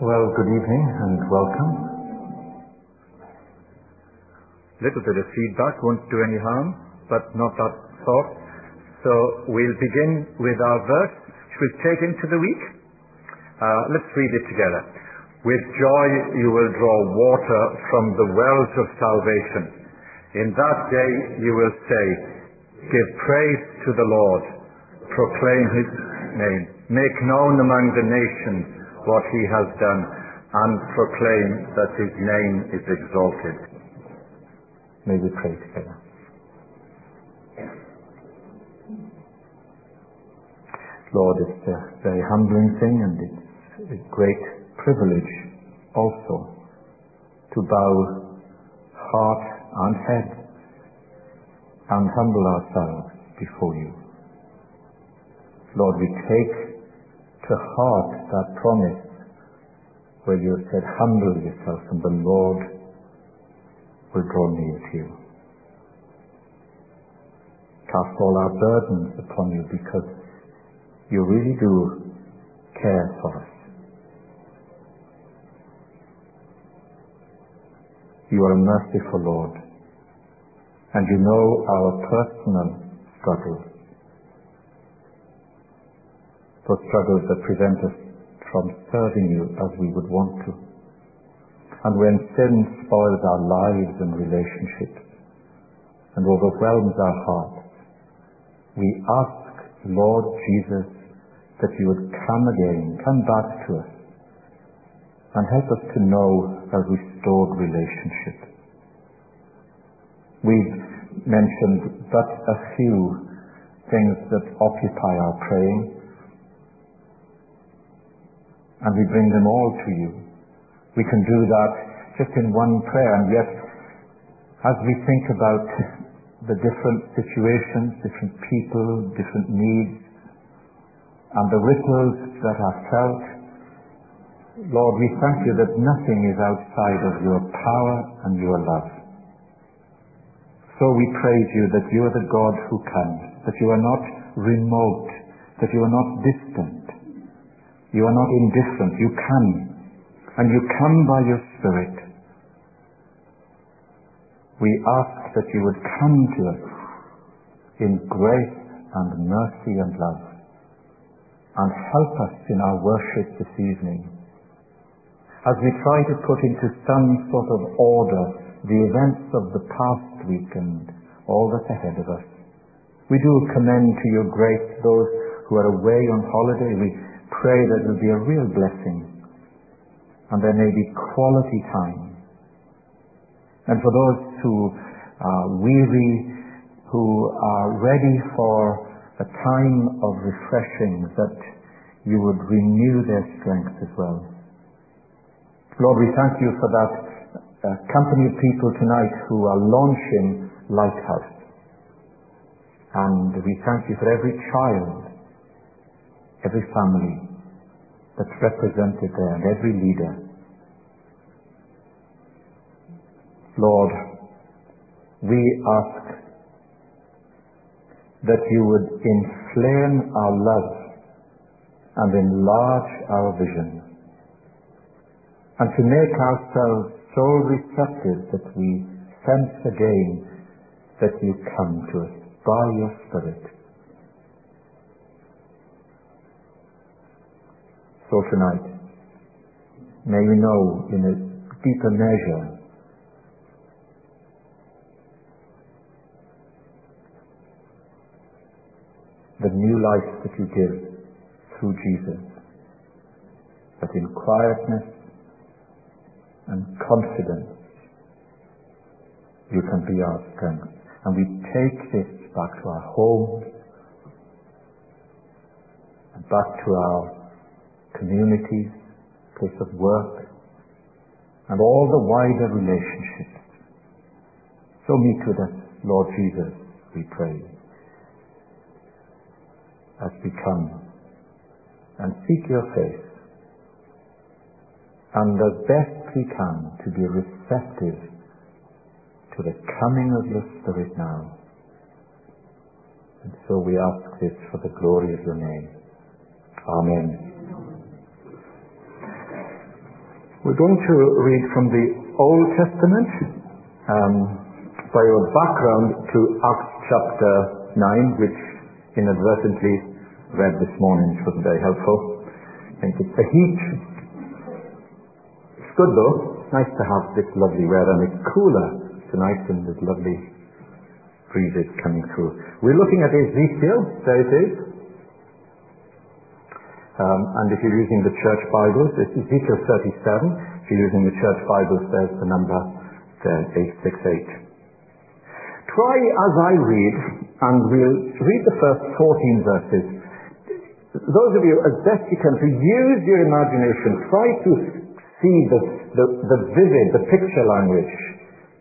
Well, good evening and welcome. Little bit of feedback won't do any harm, but not that sort. So we'll begin with our verse, which we'll take into the week. Uh, let's read it together. With joy you will draw water from the wells of salvation. In that day you will say, Give praise to the Lord, proclaim his name, make known among the nations what he has done, and proclaim that his name is exalted. May we pray together. Lord, it's a very humbling thing and it's a great privilege also to bow heart and head and humble ourselves before you. Lord, we take to heart that promise where you said, humble yourself and the Lord will draw near to you. Cast all our burdens upon you because you really do care for us. You are a merciful Lord, and you know our personal struggles. Those struggles that prevent us from serving you as we would want to. And when sin spoils our lives and relationships and overwhelms our hearts, we ask, Lord Jesus, that you would come again, come back to us, and help us to know a restored relationship. We've mentioned but a few things that occupy our praying, and we bring them all to you. We can do that just in one prayer, and yet as we think about the different situations, different people, different needs, and the ripples that are felt, Lord, we thank you that nothing is outside of your power and your love. So we praise you that you are the God who comes, that you are not remote, that you are not distant, you are not indifferent, you come, and you come by your Spirit. We ask that you would come to us in grace and mercy and love, and help us in our worship this evening as we try to put into some sort of order the events of the past week and all that's ahead of us. We do commend to your grace those who are away on holiday. We pray that it will be a real blessing and there may be quality time. And for those who are weary, who are ready for a time of refreshing, that you would renew their strength as well. Lord, we thank you for that uh, company of people tonight who are launching Lighthouse. And we thank you for every child, every family that's represented there, and every leader. Lord, we ask that you would inflame our love and enlarge our vision and to make ourselves so receptive that we sense again that you come to us by your Spirit. So tonight, may we know in a deeper measure the new life that you give through Jesus. That in quietness and confidence you can be our strength. And we take this back to our homes and back to our communities, place of work, and all the wider relationships. So meet with us, Lord Jesus, we pray, as we come and seek your face, and as best we can to be receptive to the coming of your Spirit now. And so we ask this for the glory of your name. Amen. We're going to read from the Old Testament um, by your background to Acts chapter 9, which inadvertently read this morning, which wasn't very helpful. I think it's the heat. It's good though. Nice to have this lovely weather and it's cooler tonight than this lovely breezes coming through. We're looking at Ezekiel, there it is. Um, and if you're using the church Bibles, it's Ezekiel 37. If you're using the church Bibles, there's the number there, 868. Try as I read, and we'll read the first 14 verses. Those of you, as best you can, to use your imagination, try to see the, the, the vivid, the picture language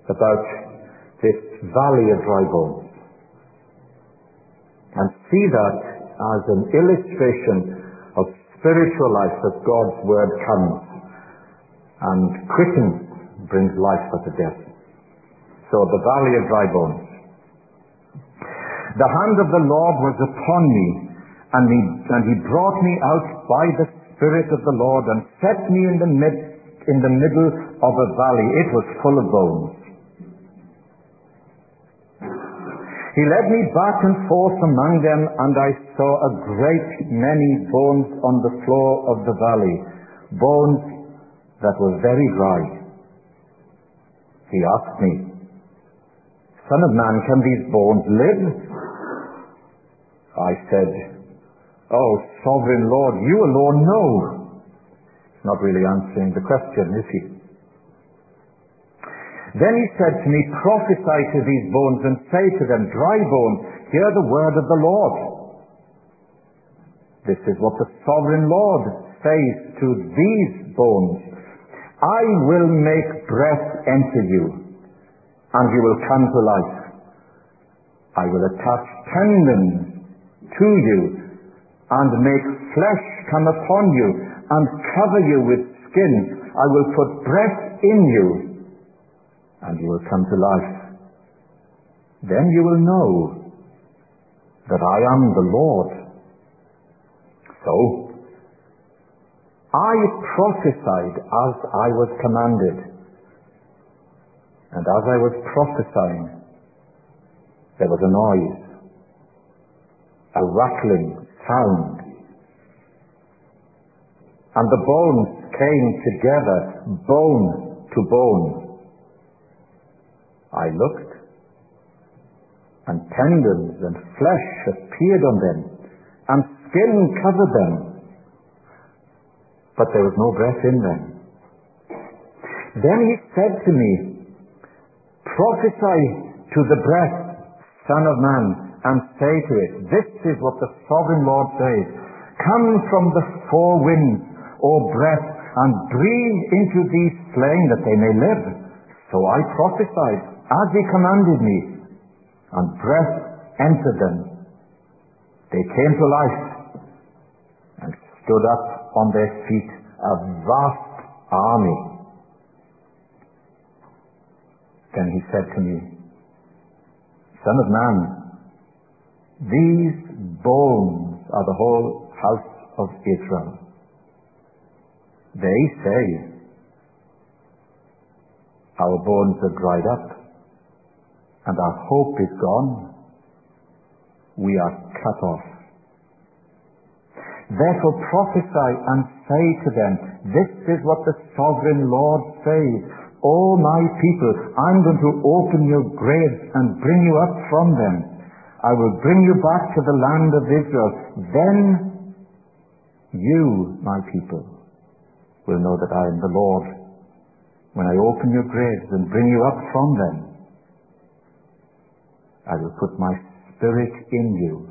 about this valley of dry bones. And see that as an illustration spiritual life as God's word comes and quickens, brings life unto death. So the valley of dry bones. The hand of the Lord was upon me, and he, and he brought me out by the Spirit of the Lord and set me in the, mid, in the middle of a valley. It was full of bones. He led me back and forth among them, and I saw a great many bones on the floor of the valley, bones that were very dry. He asked me, Son of man, can these bones live? I said, Oh, sovereign Lord, you alone know. Not really answering the question, is he? Then he said to me, Prophesy to these bones and say to them, Dry bones, hear the word of the Lord. This is what the sovereign Lord says to these bones. I will make breath enter you, and you will come to life. I will attach tendons to you, and make flesh come upon you, and cover you with skin. I will put breath in you, and you will come to life. Then you will know that I am the Lord. So, I prophesied as I was commanded. And as I was prophesying, there was a noise, a rattling sound. And the bones came together, bone to bone. I looked, and tendons and flesh appeared on them, and skin covered them, but there was no breath in them. Then he said to me, Prophesy to the breath, Son of Man, and say to it, This is what the sovereign Lord says. Come from the four winds, O breath, and breathe into these slain that they may live. So I prophesied as he commanded me, and breath entered them. They came to life and stood up on their feet, a vast army. Then he said to me, Son of man, these bones are the whole house of Israel. They say, Our bones are dried up, and our hope is gone. We are cut off. Therefore prophesy and say to them, This is what the sovereign Lord says. O my people, I'm going to open your graves and bring you up from them. I will bring you back to the land of Israel. Then you, my people, will know that I am the Lord when I open your graves and bring you up from them. I will put my spirit in you,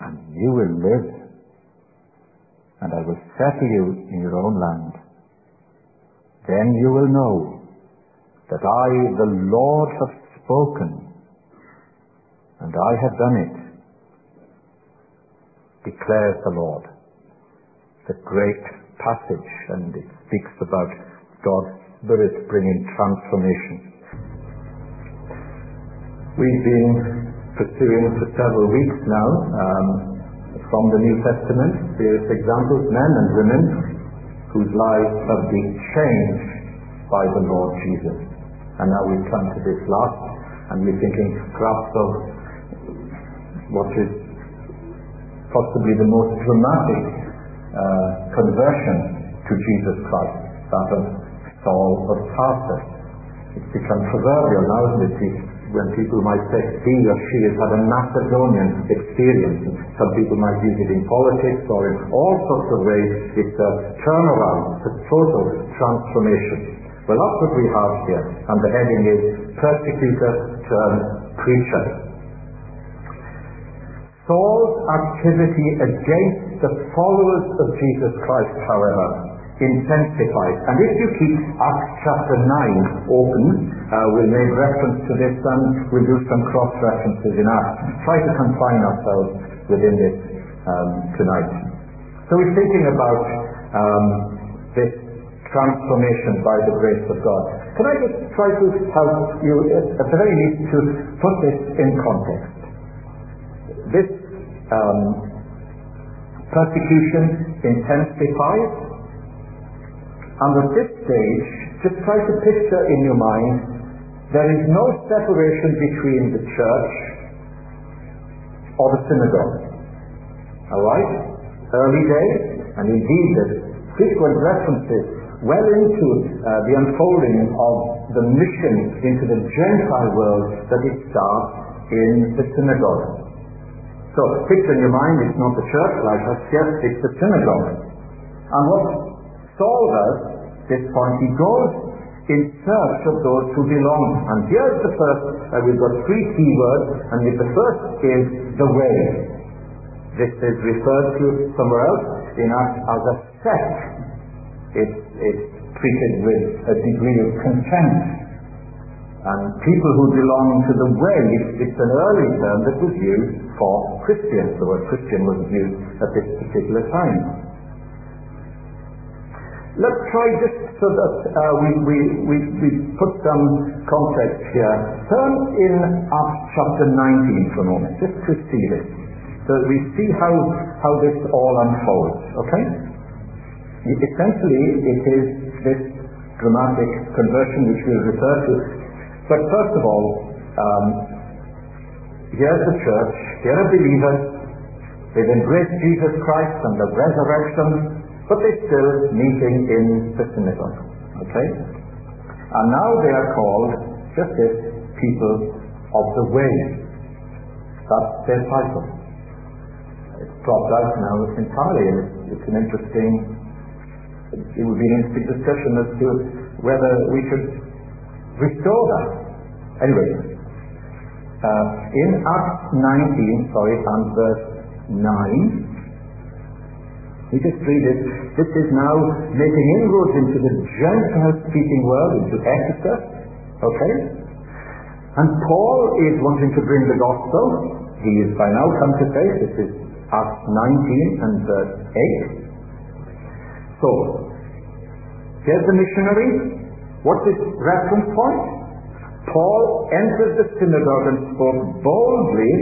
and you will live, and I will settle you in your own land. Then you will know that I, the Lord, have spoken, and I have done it, declares the Lord. A great passage, and it speaks about God's Spirit bringing transformation. We've been pursuing for several weeks now um, from the New Testament various examples, men and women, whose lives have been changed by the Lord Jesus. And now we've come to this last, and we're thinking perhaps of what is possibly the most dramatic uh, conversion to Jesus Christ, that of Saul of Tarsus. It's become proverbial now, isn't it, when people might say he or she has had a Macedonian experience. Some people might use it in politics or in all sorts of ways. It's a turnaround, a total transformation. Well, that's what we have here, and the heading is Persecutor turned Preacher. Saul's activity against the followers of Jesus Christ, however, intensified. And if you keep Acts chapter 9 open, uh, we'll make reference to this and we'll do some cross references in Acts. Try to confine ourselves within this um, tonight. So we're thinking about um, this transformation by the grace of God. Can I just try to help you, at the very least, to put this in context? This um, persecution intensifies and at this stage, just try to picture in your mind, there is no separation between the church or the synagogue. Alright? Early days, and indeed there's frequent references well into uh, the unfolding of the mission into the Gentile world that it starts in the synagogue. So picture in your mind, it's not the church like us, yes, it's the synagogue. And what Saul us this point. He goes in search of those who belong. And here's the first, uh, we've got three key words, and the first is the way. This is referred to somewhere else in Acts as a sect. It's, it's treated with a degree of contempt. And people who belong to the way, it's an early term that was used for Christians. The word Christian was used at this particular time. Let's try just so that uh, we, we, we, we put some context here. Turn in Acts chapter 19 for a moment, just to see this. So we see how, how this all unfolds, okay? Essentially, it is this dramatic conversion which we'll refer to. But first of all, um, here's the church, here are believers, they've embraced Jesus Christ and the resurrection, but they're still meeting in the synagogue. Okay? And now they are called just this people of the way. That's their title. It's dropped out now entirely, and it's, it's an interesting, it would be an interesting discussion as to whether we could restore that. Anyway, uh, in Acts 19, sorry, and verse 9, we just it. This is now making inroads into the Gentile speaking world, into Ephesus. Okay? And Paul is wanting to bring the gospel. He is by now come to faith. This is Acts 19 and verse 8. So, here's the missionary. What's his reference point? Paul entered the synagogue and spoke boldly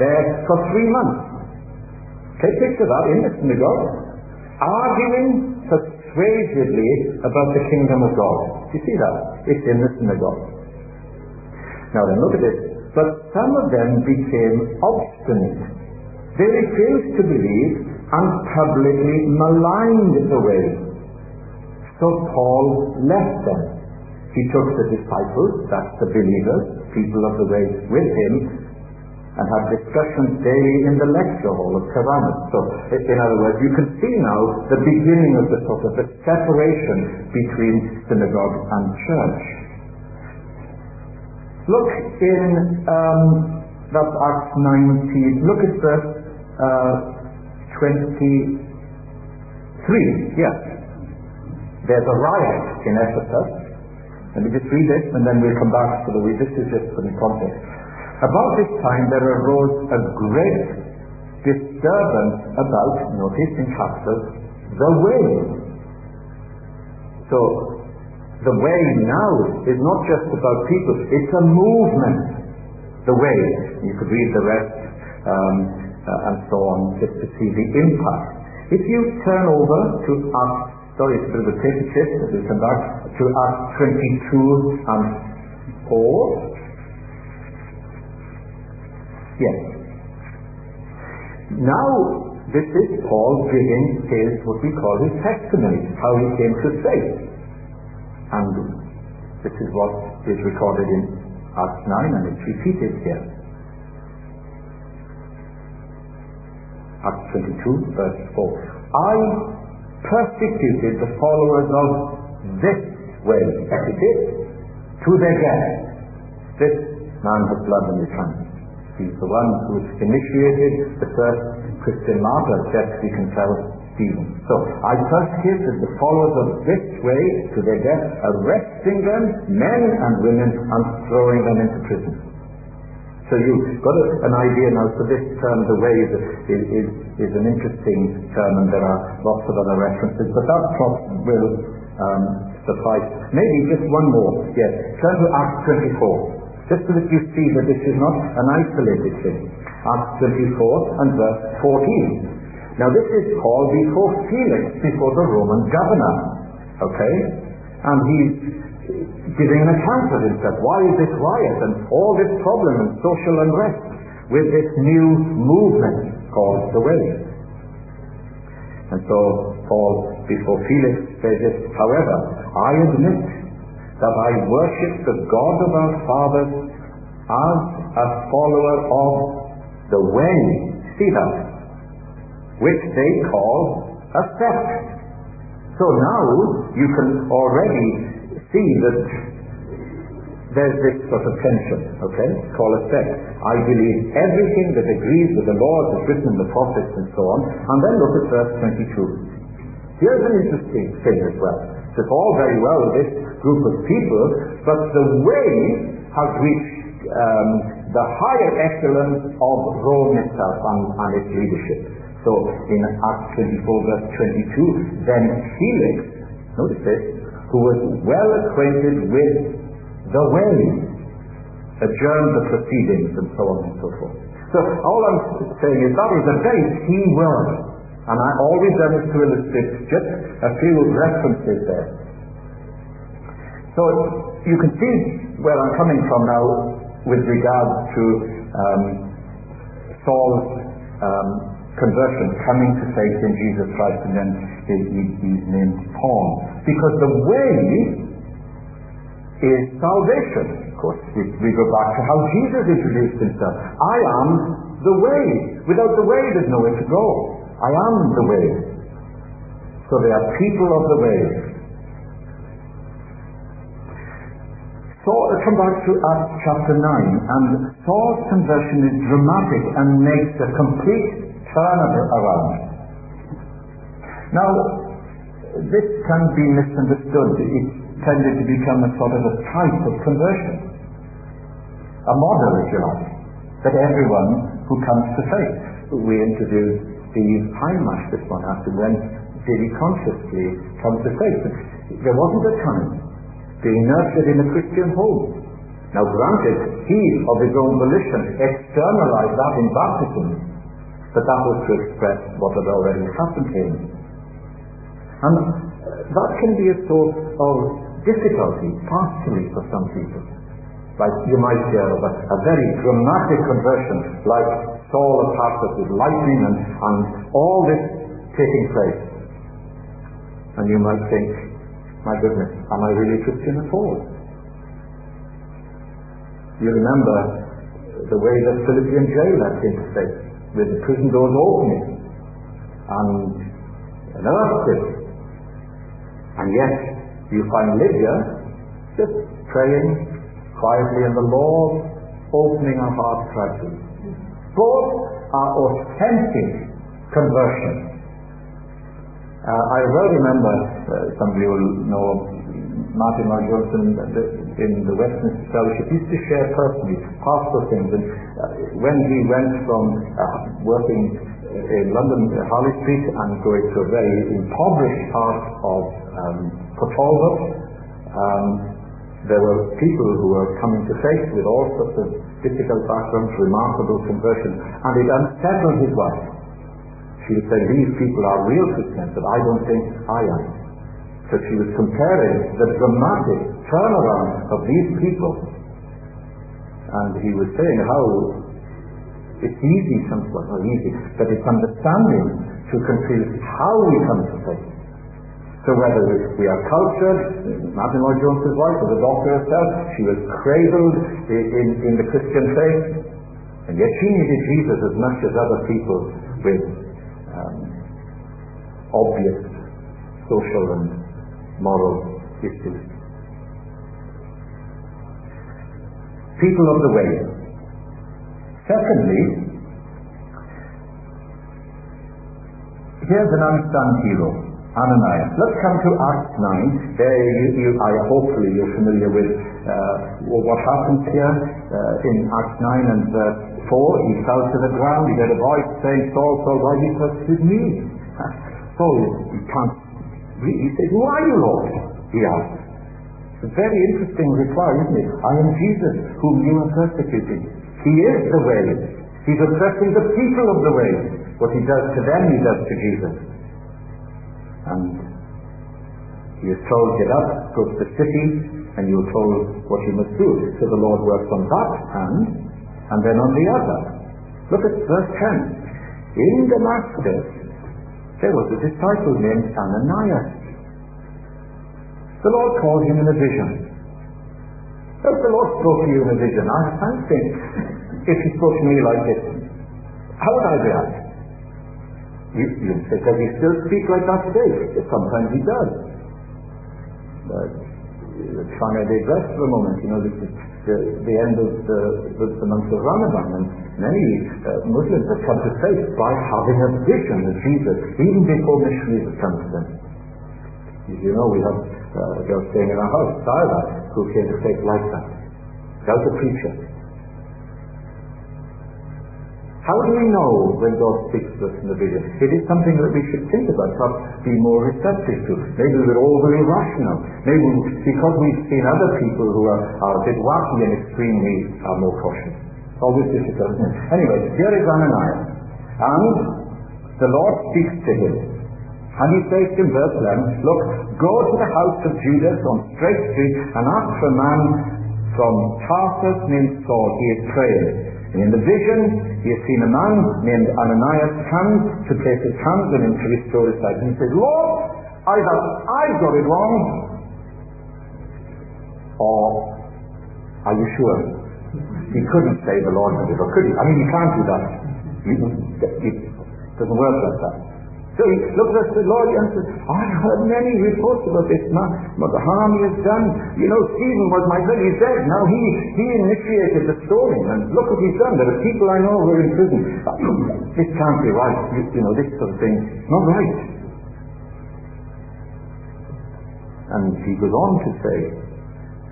there for three months. Take picture that in the synagogue, arguing persuasively about the kingdom of God. You see that? It's in the synagogue. Now then, look at this. But some of them became obstinate. They refused to believe and publicly maligned the way. So Paul left them. He took the disciples, that's the believers, people of the way, with him, and have discussions daily in the lecture hall of Tyrannus. So, in other words, you can see now the beginning of the sort of the separation between synagogue and church. Look in um, that's Acts 19. Look at verse uh, 23. Yes. There's a riot in Ephesus. Let me just read this and then we'll come back to the This is just for the context. About this time there arose a great disturbance about, notice in capitals, the way. So, the way now is not just about people, it's a movement. The way. You could read the rest um, uh, and so on just to see the impact. If you turn over to Acts Sorry, it's a bit of a paper come back to Acts 22 and 4. Yes. Now, this is Paul giving his, what we call his testimony, how he came to faith. And this is what is recorded in Acts 9 and it's repeated here. Acts 22, verse 4. I persecuted the followers of this way, etiquette, to their death. This man has blood on his hands. He's the one who initiated the first Christian martyr, just we can tell Stephen. So I persecuted the followers of this way to their death, arresting them, men and women, and throwing them into prison. So you've got a, an idea now. So this term, the way, is, is, is, an interesting term, and there are lots of other references. But that will um, suffice. Maybe just one more. Yes. Turn to Acts 24 just so that you see that this is not an isolated thing. Acts 24 and verse 14. Now this is Paul before Felix, before the Roman governor. Okay? And he's giving an account of himself. Why is this riot and all this problem and social unrest with this new movement called the Way? And so Paul, before Felix, says this, however, I admit that I worship the God of our fathers as a follower of the way, that, which they call a sect. So now you can already see that there's this sort of tension, okay? Call a sect. I believe everything that agrees with the laws that's written in the prophets and so on. And then look at verse 22. Here's an interesting thing as well. It's all very well with this group of people, but the way has reached um, the higher excellence of Rome itself and, and its leadership. So in Acts 24 verse 22, then Felix, notice this, who was well acquainted with the way, adjourned the proceedings and so on and so forth. So all I'm saying is that is a very key word. And I always is to illustrate just a few references there. So you can see where I'm coming from now with regard to um, Saul's um, conversion, coming to faith in Jesus Christ, and then he, he, he's named Paul. Because the way is salvation. Of course, we, we go back to how Jesus introduced himself. I am the way. Without the way, there's nowhere to go. I am the way. So they are people of the way. Saul, come back to Acts chapter 9, and Saul's conversion is dramatic and makes a complete turn around. Now, this can be misunderstood. It tended to become a sort of a type of conversion, a model, if you like, that everyone who comes to faith. We interviewed Steve Heinmash this one after when did he consciously come to faith? There wasn't a time being nurtured in a Christian home. Now granted, he of his own volition externalized that in baptism, but that was to express what had already happened to him. And uh, that can be a source of difficulty, partially for some people. Like you might hear of a, a very dramatic conversion, like Saul of Tarsus with lightning and, and all this taking place. And you might think, my goodness, am I really a Christian at all? You remember the way that Philippian jailer came to faith, with the prison doors opening and an earthquake. And yet, you find Lydia just praying quietly and the Lord opening her heart gradually. Both are authentic conversions. Uh, I well remember, uh, some of you will know Martin Mark Johnson in the Westminster Fellowship used to share personally pastoral things. And uh, when he went from uh, working in London, uh, Harley Street, and going to a very impoverished part of um, Port um, there were people who were coming to faith with all sorts of difficult backgrounds, remarkable conversions, and it unsettled his wife. She would say, these people are real Christians, but I don't think I am. So she was comparing the dramatic turnaround of these people. And he was saying how it's easy sometimes, not easy, but it's understanding to confuse how we come to faith. So whether we are cultured, Martyn Lloyd-Jones' wife was a doctor herself, she was cradled in, in, in the Christian faith, and yet she needed Jesus as much as other people with um, obvious social and moral issues. People of the way. Secondly, here's an unsung hero, Ananias. Let's come to Acts 9. There you, you, I, hopefully you're familiar with uh, what happens here uh, in Acts 9 and verse 4. He fell to the ground. He heard a voice saying, Saul, Saul, why do you persecute me? Saul, he can't he says, Who are you, Lord? He asked. It's a very interesting reply, isn't it? I am Jesus, whom you are persecuting. He is the way. He's oppressing the people of the way. What he does to them, he does to Jesus. And is told, get up, go to the city, and you're told what you must do. So the Lord works on that hand, and then on the other. Look at verse 10. In Damascus, there was a disciple named Ananias. The Lord called him in a vision. If the Lord spoke to you in a vision, I, I think if he spoke to me like this, how would I react? You, you say, does he still speak like that today? Sometimes he does. But trying to digress for a moment, you know, this is the, the end of the, the, the month of Ramadan, and many uh, Muslims have come to faith by having a vision of Jesus, even before missionaries have come to them. You know, we have uh, a girl staying in our house, Sarah, who came to faith like that, without a preacher. How do we know when God speaks to us in the vision? It is something that we should think about, perhaps be more receptive to. Maybe we're all very rational. Maybe because we've seen other people who are, are a bit wacky and extreme, we are more cautious. Always difficult. Anyway, here is Ananias. And the Lord speaks to him. And he says in verse 11, Look, go to the house of Judas on Straight Street and ask for a man from Tarsus named Saul. He is praying. And in the vision, he has seen a man named Ananias come to place his hands on him to restore his sight. And he says, Lord, either I got it wrong, or are you sure? He couldn't say the Lord did it, could he? I mean, he can't do that. It doesn't work like that. So he looked at the Lord and said, "I've heard many reports about this man, about the harm he has done. You know, Stephen was my friend, he's dead. Now he, he initiated the stoning, and look what he's done. There are people I know who are in prison. This can't be right. You, you know, this sort of thing. Not right. And he goes on to say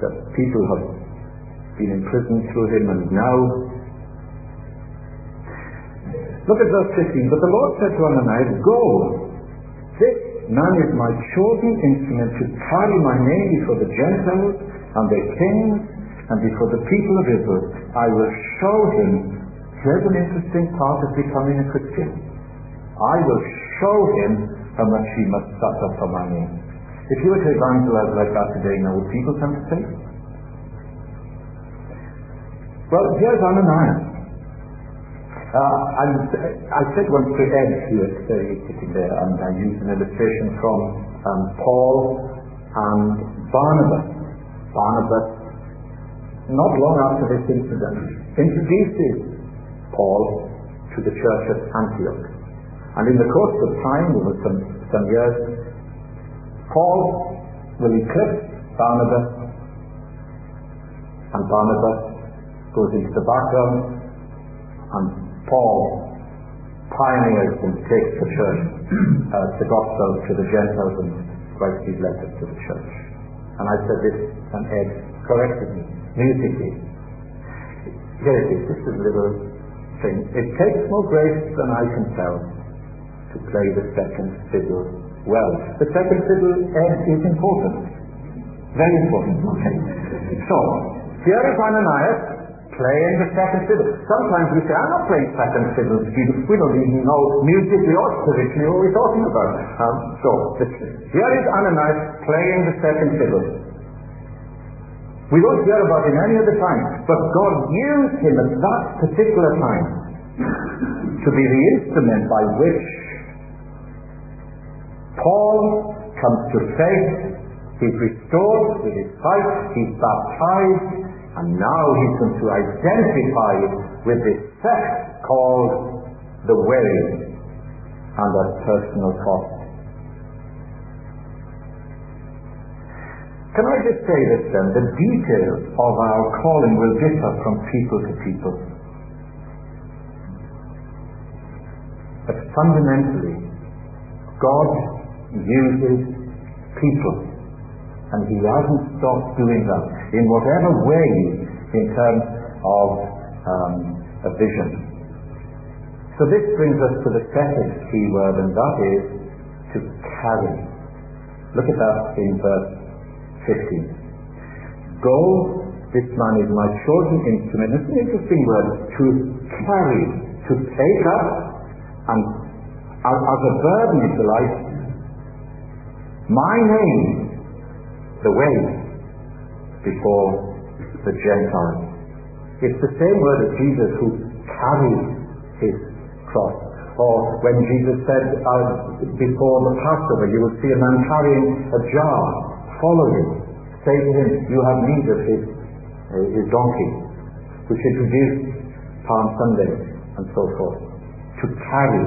that people have been imprisoned through him and now Look at verse 15. But the Lord said to Ananias, Go. This man is my chosen instrument to carry my name before the Gentiles and their kings and before the people of Israel. I will show him. Here's an interesting part of becoming a Christian. I will show him how much he must suffer for my name. If you were to evangelize like that today, now would people come to faith? Well, here's Ananias. Uh, I said once to Ed, who was sitting there, and I used an illustration from um, Paul and Barnabas. Barnabas, not long after this incident, introduces Paul to the church at Antioch. And in the course of time, over some, some years, Paul will eclipse Barnabas, and Barnabas goes into the background, and Paul pioneers and takes the church, uh, the gospel to the Gentiles and writes these letters to the church. And I said this, and Ed corrected me musically. Here it is, this is a little thing. It takes more grace than I can tell to play the second fiddle well. The second fiddle, Ed, is important. Very important. Okay. So, here is Ananias playing the second fiddle. Sometimes we say, I'm not playing second fiddle Jesus. We don't even know music spiritually what we're talking about. Um, so, here is Ananias playing the second fiddle. We don't hear about him any other time, but God used him at that particular time to be the instrument by which Paul comes to faith, he's restored with his sight, he's baptized, and now he's going to identify it with this sect called the Way and at personal cost. Can I just say this then? The details of our calling will differ from people to people. But fundamentally, God uses people. And He hasn't stopped doing that in whatever way in terms of um, a vision. So this brings us to the second key word, and that is to carry. Look at that in verse 15. Go, this man is my chosen instrument. It's an interesting word, to carry, to take up, and as, a burden, if you like, my name, the way, before the Gentiles. It's the same word as Jesus who carried his cross. Or when Jesus said uh, before the Passover, you will see a man carrying a jar, follow him. Say to him, you have need of his, uh, his donkey, which introduced Palm Sunday and so forth. To carry.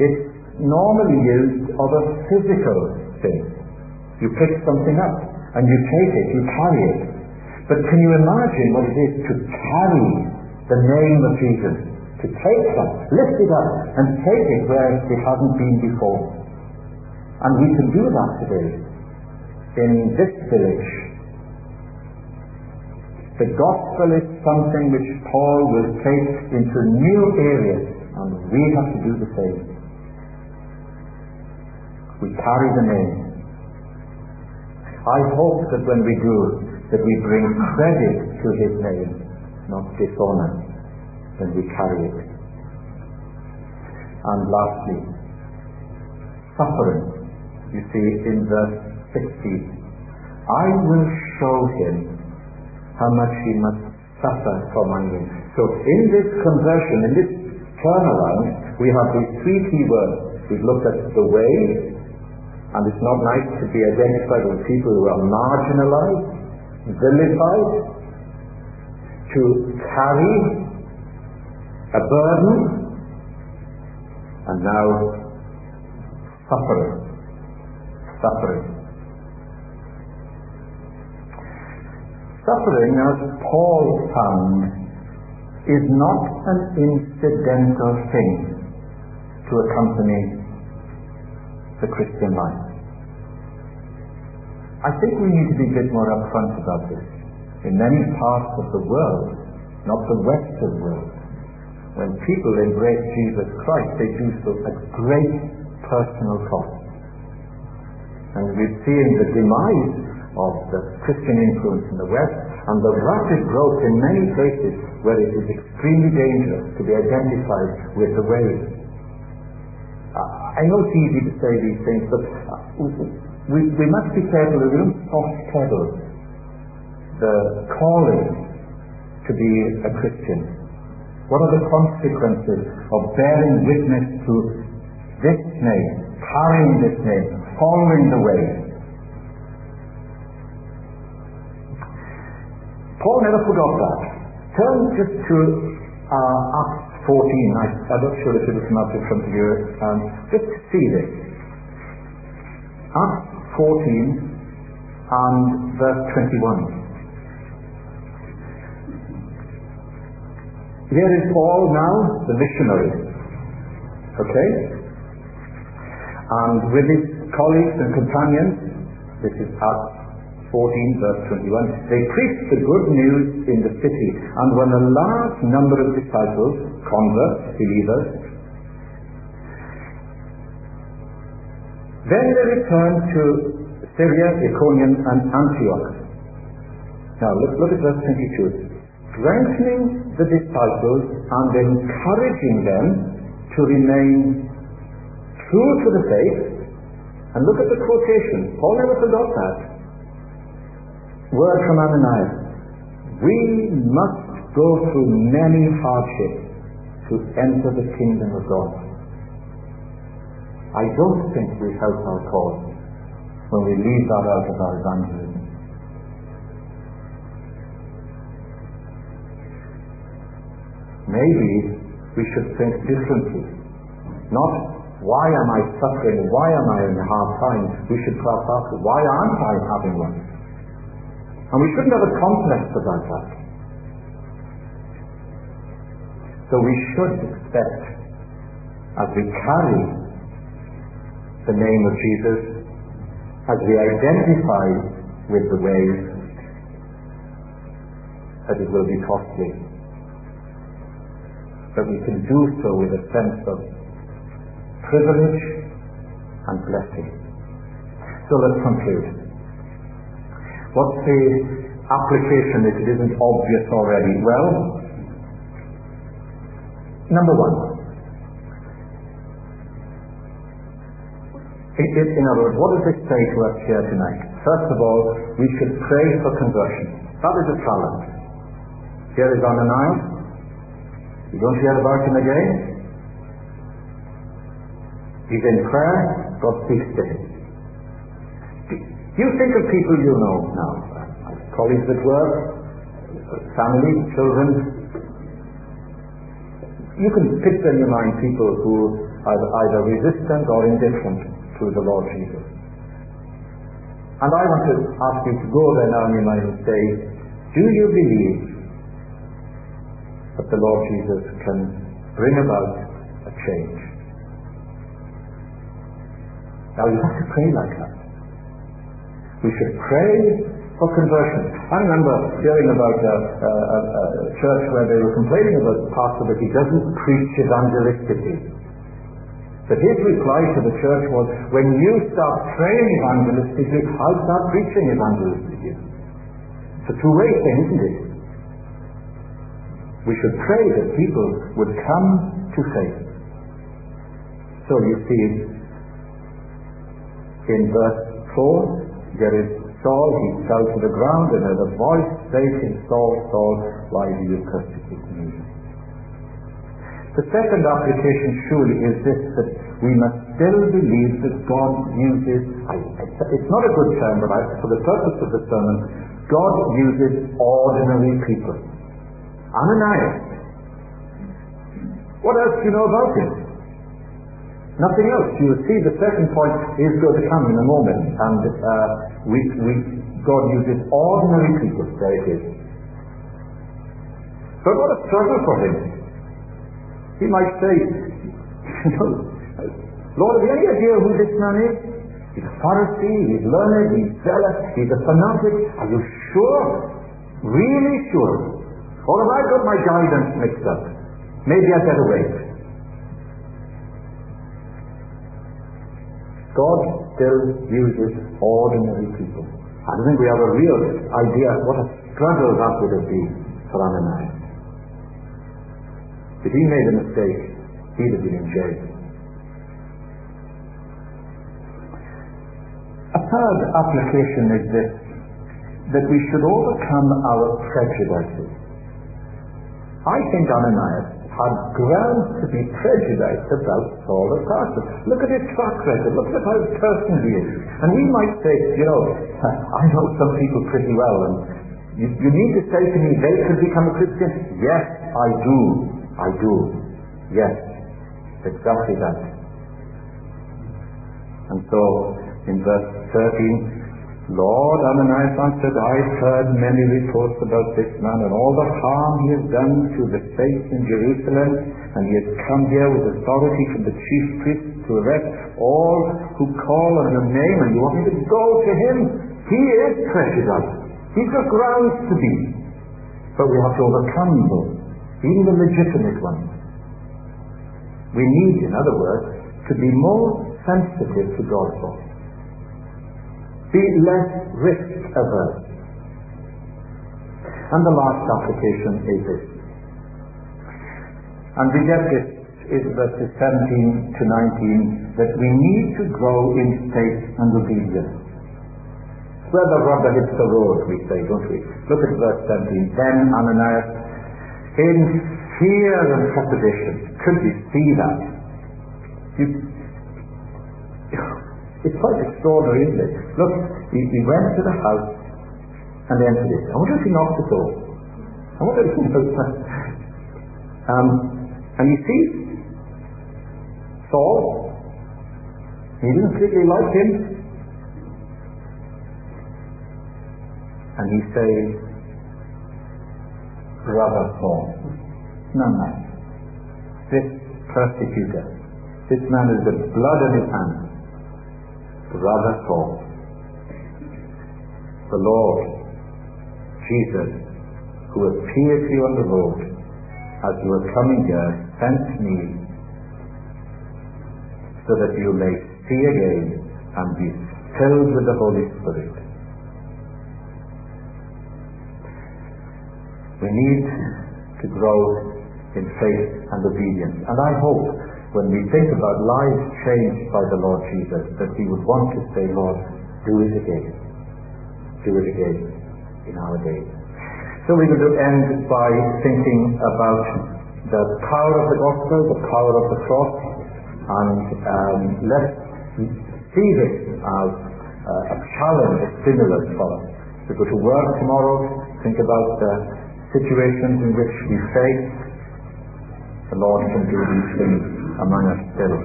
It's normally used of a physical thing. You pick something up and you take it, you carry it. But can you imagine what it is to carry the name of Jesus? To take that, lift it up, and take it where it hasn't been before. And we can do that today in this village. The gospel is something which Paul will take into new areas, and we have to do the same. We carry the name. I hope that when we do, that we bring credit to his name, not dishonor, when we carry it. And lastly, suffering. You see in verse 16, I will show him how much he must suffer for my name. So in this conversion, in this turnaround, we have these three key words. We've looked at the way, and it's not nice to be identified with people who are marginalized, vilified, to carry a burden, and now suffering. Suffering. Suffering, as Paul found, is not an incidental thing to accompany the Christian life. I think we need to be a bit more upfront about this. In many parts of the world, not the Western world, when people embrace Jesus Christ, they do so at great personal cost. And we've seen the demise of the Christian influence in the West and the rapid growth in many places where it is extremely dangerous to be identified with the way I know it's easy to say these things, but we, we must be careful that we don't soft pedal the calling to be a Christian. What are the consequences of bearing witness to this name, carrying this name, following the way? Paul never forgot that. Turn just to uh, Acts 14. I, am not sure if it will come up in front of you. Um, just see this. Acts 14 and verse 21. Here is Paul now, the missionary. Okay? And with his colleagues and companions, this is Acts 14 verse 21, they preached the good news in the city, and when a large number of disciples, converts, believers, then they returned to Lystra, Iconium, and Antioch. Now look, look at verse 22. Strengthening the disciples and encouraging them to remain true to the faith. And look at the quotation. Paul never forgot that. Word from Ananias. We must go through many hardships to enter the kingdom of God. I don't think we help our cause when we leave that out of our evangelism. Maybe we should think differently. Not why am I suffering? Why am I in a hard time? We should perhaps ask, why aren't I having one? And we shouldn't have a complex about that. So we should expect, as we carry the name of Jesus, as we identify with the ways, that it will be costly. But we can do so with a sense of privilege and blessing. So let's conclude. What's the application if it isn't obvious already? Well, number one, it, in other words, what does it say to us here tonight? First of all, we should pray for conversion. That is a challenge. Here is Ananias. You don't hear about him again. He's in prayer, God speaks to him. You think of people you know now, colleagues at work, family, children. You can picture in your mind people who are either resistant or indifferent to the Lord Jesus. And I want to ask you to go there now in your mind and say, do you believe that the Lord Jesus can bring about a change? Now you have to pray like that. We should pray for conversion. I remember hearing about a, a, a, church where they were complaining about the pastor that he doesn't preach evangelistically. But his reply to the church was, when you start praying evangelistically, I'll start preaching evangelistically. It's a two-way thing, isn't it? We should pray that people would come to faith. So you see, in verse 4, there is Saul, he fell to the ground and a voice saying, Saul, Saul, why do you persecute me? The second application surely is this, that we must still believe that God uses, it's not a good term, but I, for the purpose of the sermon, God uses ordinary people. Ananias. What else do you know about him? Nothing else. You will see the second point is going to come in a moment. And uh, we, we, God uses ordinary people. There it is. But what a struggle for him. He might say, Lord, have you any idea who this man is? He's a Pharisee, he's learned, he's zealous, he's a fanatic. Are you sure? Really sure? Or have I got my guidance mixed up? Maybe I'd better wait. God still uses ordinary people. I don't think we have a real idea what a struggle that would have been for Ananias. If he made a mistake, he'd have been in jail. A third application is this, that we should overcome our prejudices. I think Ananias had grounds to be prejudiced about Saul of Tarsus. Look at his track record. Look at how person he is. And we might say, you know, I know some people pretty well, and you, you need to say to me, they could become a Christian. Yes, I do. I do. Yes, exactly that. And so, in verse 13, Lord, Ananias answered, I've heard many reports about this man and all the harm he has done to the faith in Jerusalem, and he has come here with authority from the chief priests to arrest all who call on your name, and you want me to go to him? He is prejudiced. He's got grounds to be. But we have to overcome those, even the legitimate ones. We need, in other words, to be more sensitive to God's voice be less risk averse. And the last application is this. And we get this in verses 17 to 19 that we need to grow in faith and obedience. Where the rubber hits the road, we say, don't we? Look at verse 17. Then Ananias, in fear and trepidation, could you see that? You, it's quite extraordinary, isn't it? Look, he, he went to the house and entered it. I wonder if he knocked the door. I wonder if he knows that. Um, and you see, Saul, he didn't particularly like him. And he says, Brother Saul, no man, this persecutor, this man has got blood on his hands. Brother Saul, the Lord, Jesus, who appeared to you on the road as you were coming here, sent me so that you may see again and be filled with the Holy Spirit. We need to grow in faith and obedience. And I hope when we think about lives changed by the Lord Jesus that we would want to say, Lord, do it again. Do it again in our days. So we will end by thinking about the power of the gospel, the power of the cross, and um, let's see this as uh, a challenge, a stimulus for us. To go to work tomorrow, think about the situations in which we face. The Lord can do these things among us still.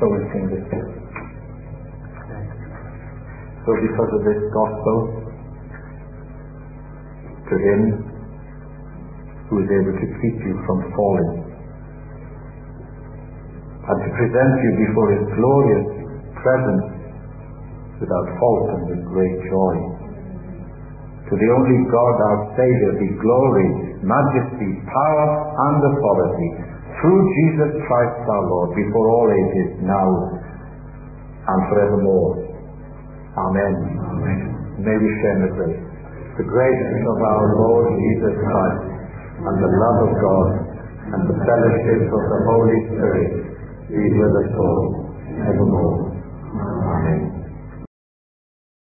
So we sing this. So because of this gospel, to Him who is able to keep you from falling and to present you before his glorious presence without fault and with great joy. To the only God our Saviour be glory, majesty, power and authority through Jesus Christ our Lord before all ages now and forevermore. Amen. Amen. May we share the grace. The grace of our Lord Jesus Christ and the love of God and the fellowship of the Holy Spirit be with us all evermore. Amen.